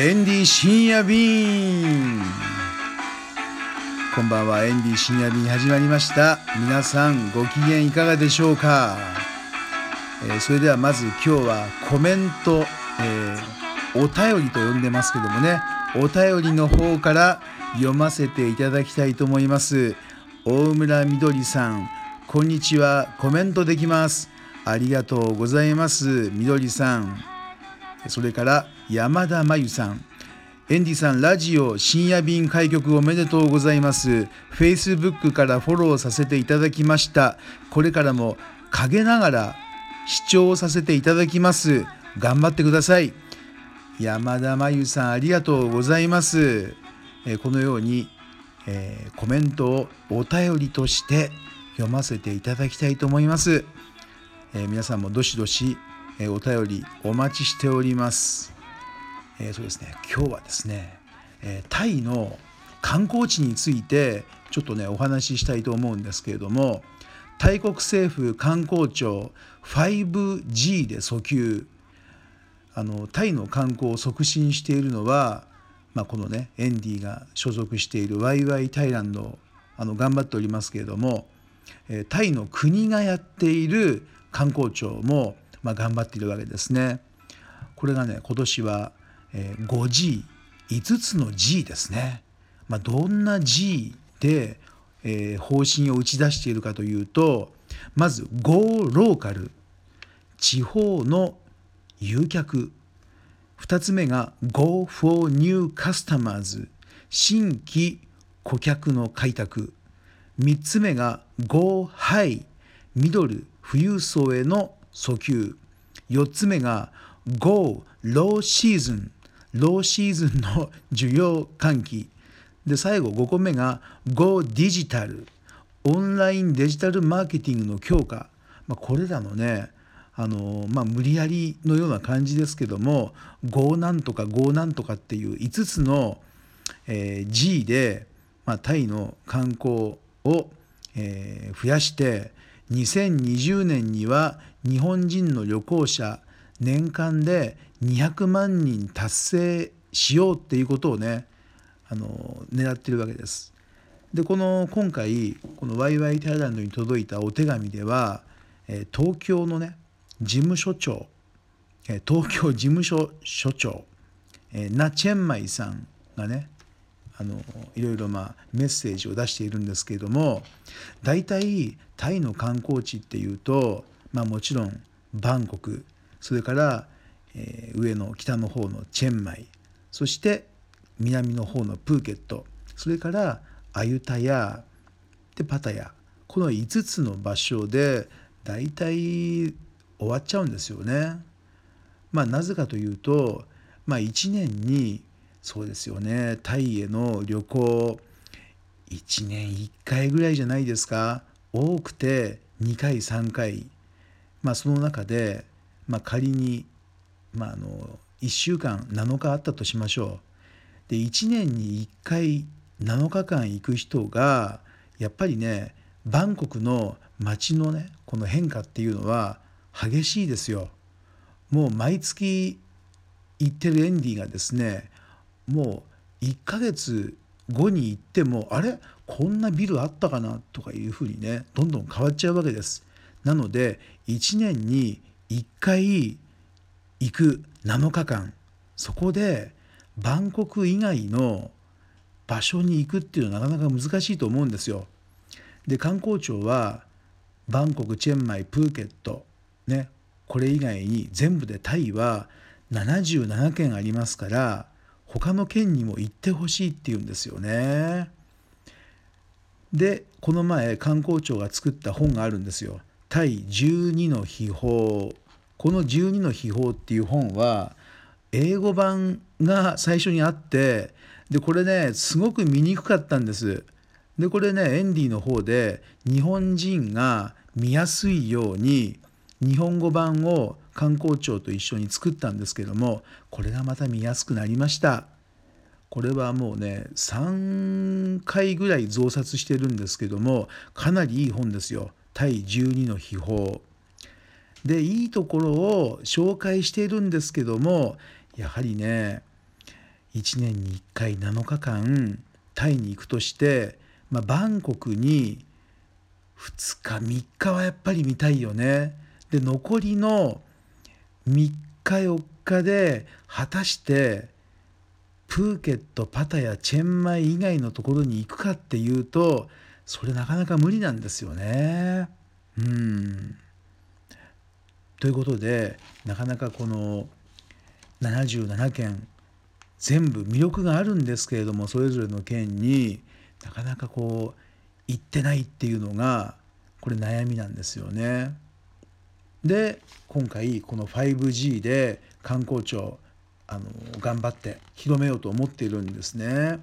エンディ深夜便こんばんは。エンディ深夜便始まりました。皆さんご機嫌いかがでしょうか、えーそれではまず今日はコメント、えーお便りと呼んでますけどもね。お便りの方から読ませていただきたいと思います。大村みどりさん。こんにちは。コメントできます。ありがとうございます。みどりさん。それから山田真由さん。エンディさん、ラジオ深夜便開局おめでとうございます。Facebook からフォローさせていただきました。これからも陰ながら視聴させていただきます。頑張ってください。山田真由さん、ありがとうございます。えこのように、えーコメントをお便りとして読ませていただきたいと思います。えー皆さんもどしどし、えーお便りお待ちしております。えーそうですね、今日はですね、えータイの観光地についてちょっとねお話ししたいと思うんですけれどもタイ国政府観光庁 5G で訴求あのタイの観光を促進しているのは、まあ、このねエンディが所属しているワイワイタイランドあの頑張っておりますけれども、えータイの国がやっている観光庁も、まあ、頑張っているわけですね。これがね今年は、えー 5G5 つの G ですね。まあ、どんな G で、えー方針を打ち出しているかというとまず Go ローカル地方の誘客。2つ目が Go for New Customers 新規顧客の開拓。3つ目が Go High ミドル富裕層への訴求。4つ目が Go Low Season ローシーズンの需要喚起。で最後5個目が Go Digital オンラインデジタルマーケティングの強化、まあ、これらのねあのまあ、無理やりのような感じですけども Go なんとか Go なんとかっていう5つの、えー G で、まあ、タイの観光を、えー増やして2020年には日本人の旅行者年間で200万人達成しようっていうことをねあの狙ってるわけです。でこの今回このワイワイタイランドに届いたお手紙では、え東京のね事務所長、え東京事務所所長、えナ・チェンマイさんがねあのいろいろまあメッセージを出しているんですけれども大体タイの観光地っていうと、まあ、もちろんバンコクそれから、えー上の北の方のチェンマイそして南の方のプーケットそれからアユタヤでパタヤこの5つの場所で大体終わっちゃうんですよね。まあ、なぜかというと、まあ、1年にそうですよねタイへの旅行1年1回ぐらいじゃないですか多くて2回3回、まあ、その中で、まあ、仮に、まあ、あの1週間7日あったとしましょう。で1年に1回7日間行く人がやっぱりねバンコクの街のねこの変化っていうのは激しいですよ。もう毎月行ってるエンディがですねもう1ヶ月後に行ってもあれ？こんなビルあったかな？とかいうふうにねどんどん変わっちゃうわけです。なので1年に1回行く7日間そこでバンコク以外の場所に行くっていうのはなかなか難しいと思うんですよ。で観光庁はバンコクチェンマイプーケットねこれ以外に全部でタイは77県ありますから他の県にも行ってほしいっていうんですよね。でこの前観光庁が作った本があるんですよ。タイ12の秘宝この12の秘宝っていう本は英語版が最初にあってでこれねすごく見にくかったんです。でこれねエンディの方で日本人が見やすいように日本語版を観光庁と一緒に作ったんですけどもこれがまた見やすくなりました。これはもうね3回ぐらい増刷してるんですけどもかなりいい本ですよ。対12の秘宝。でいいところを紹介しているんですけどもやはりね1年に1回7日間タイに行くとして、まあ、バンコクに2日3日はやっぱり見たいよね。で残りの3日4日で果たしてプーケットパタヤチェンマイ以外のところに行くかっていうとそれなかなか無理なんですよね。うんということでなかなかこの77件全部魅力があるんですけれどもそれぞれの県になかなかこう行ってないっていうのがこれ悩みなんですよね。で今回この 5G で観光庁あの頑張って広めようと思っているんですね。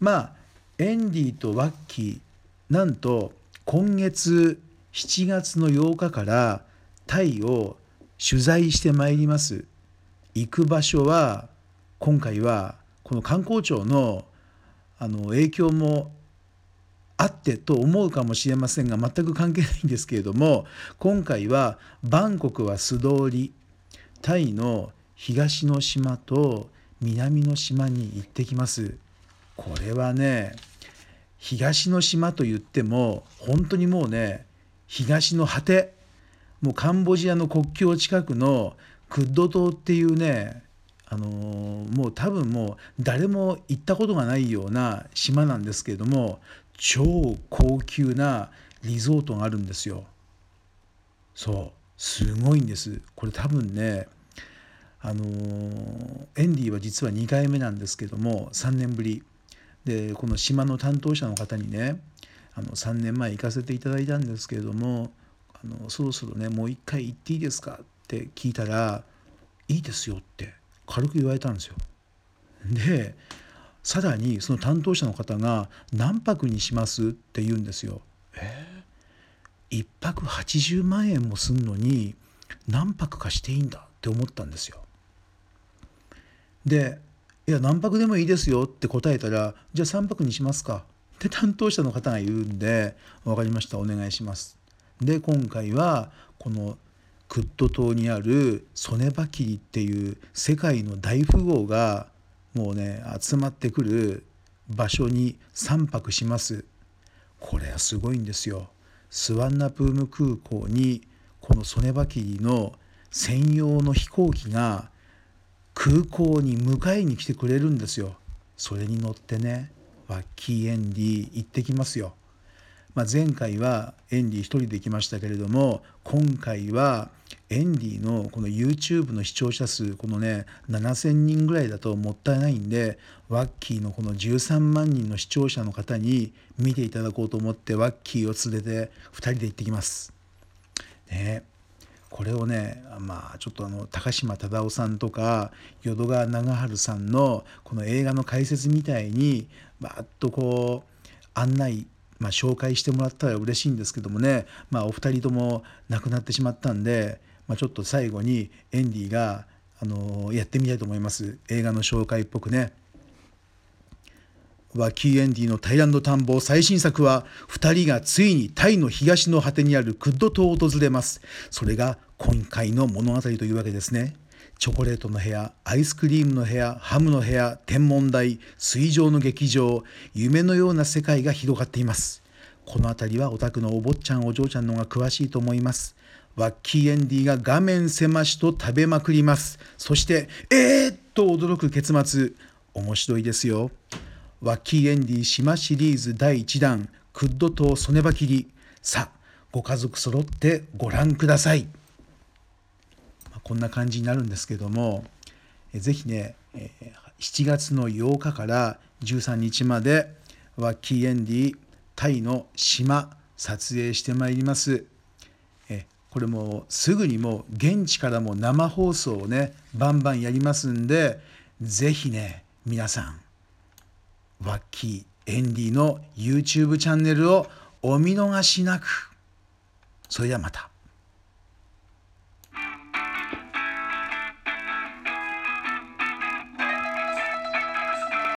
まあエンディとワッキーなんと今月7月の8日からタイを取材してまいります。行く場所は今回はこの観光庁のあの影響もあってと思うかもしれませんが全く関係ないんですけれども今回はバンコクは素通りタイの東の島と南の島に行ってきます。これはね東の島と言っても本当にもうね東の果てもうカンボジアの国境近くのクッド島っていうねあのー、もう多分もう誰も行ったことがないような島なんですけれども超高級なリゾートがあるんですよ。そうすごいんですこれ多分ねあのー、エンディは実は2回目なんですけども3年ぶりでこの島の担当者の方にねあの3年前行かせていただいたんですけれどもあのそろそろねもう一回行っていいですか？って聞いたら「いいですよ」って軽く言われたんですよ。でさらにその担当者の方が「何泊にします?」って言うんですよ。え？ー、1泊80万円もすんのに何泊かしていいんだって思ったんですよ。で「いや何泊でもいいですよ」って答えたら「じゃあ3泊にしますか」って担当者の方が言うんで「分かりましたお願いします」。で今回はこのクッド島にあるソネバキリっていう世界の大富豪がもうね集まってくる場所に3泊します。これはすごいんですよ。スワンナプーム空港にこのソネバキリの専用の飛行機が空港に迎えに来てくれるんですよ。それに乗ってねワッキーエンディ行ってきますよ。まあ、前回はエンディ1人で来ましたけれども今回はエンディのこの YouTube の視聴者数このね7000人ぐらいだともったいないんでワッキーのこの13万人の視聴者の方に見ていただこうと思ってワッキーを連れて2人で行ってきます。ね。これをねまあちょっとあの高島忠夫さんとか淀川長春さんのこの映画の解説みたいにバーッとこう案内まあ、紹介してもらったら嬉しいんですけどもね、まあ、お二人とも亡くなってしまったんで、まあ、ちょっと最後にエンディが、あのやってみたいと思います映画の紹介っぽくね。ワキーエンディのタイランド探訪最新作は2人がついにタイの東の果てにあるクッド島を訪れますそれが今回の物語というわけですね。チョコレートの部屋アイスクリームの部屋ハムの部屋天文台水上の劇場夢のような世界が広がっています。この辺りはお宅のお坊ちゃんお嬢ちゃんの方が詳しいと思います。ワッキーエンディが画面狭しと食べまくります。そしてえー、っと驚く結末。面白いですよ。ワッキーエンディ島シリーズ第1弾クッド島ソネバキリ。さあご家族揃ってご覧ください。こんな感じになるんですけども是非ね7月の8日から13日までワッキーエンディタイの島撮影してまいりますこれもすぐにもう現地からも生放送をねバンバンやりますんで是非ね皆さんワッキーエンディの YouTube チャンネルをお見逃しなくそれではまた。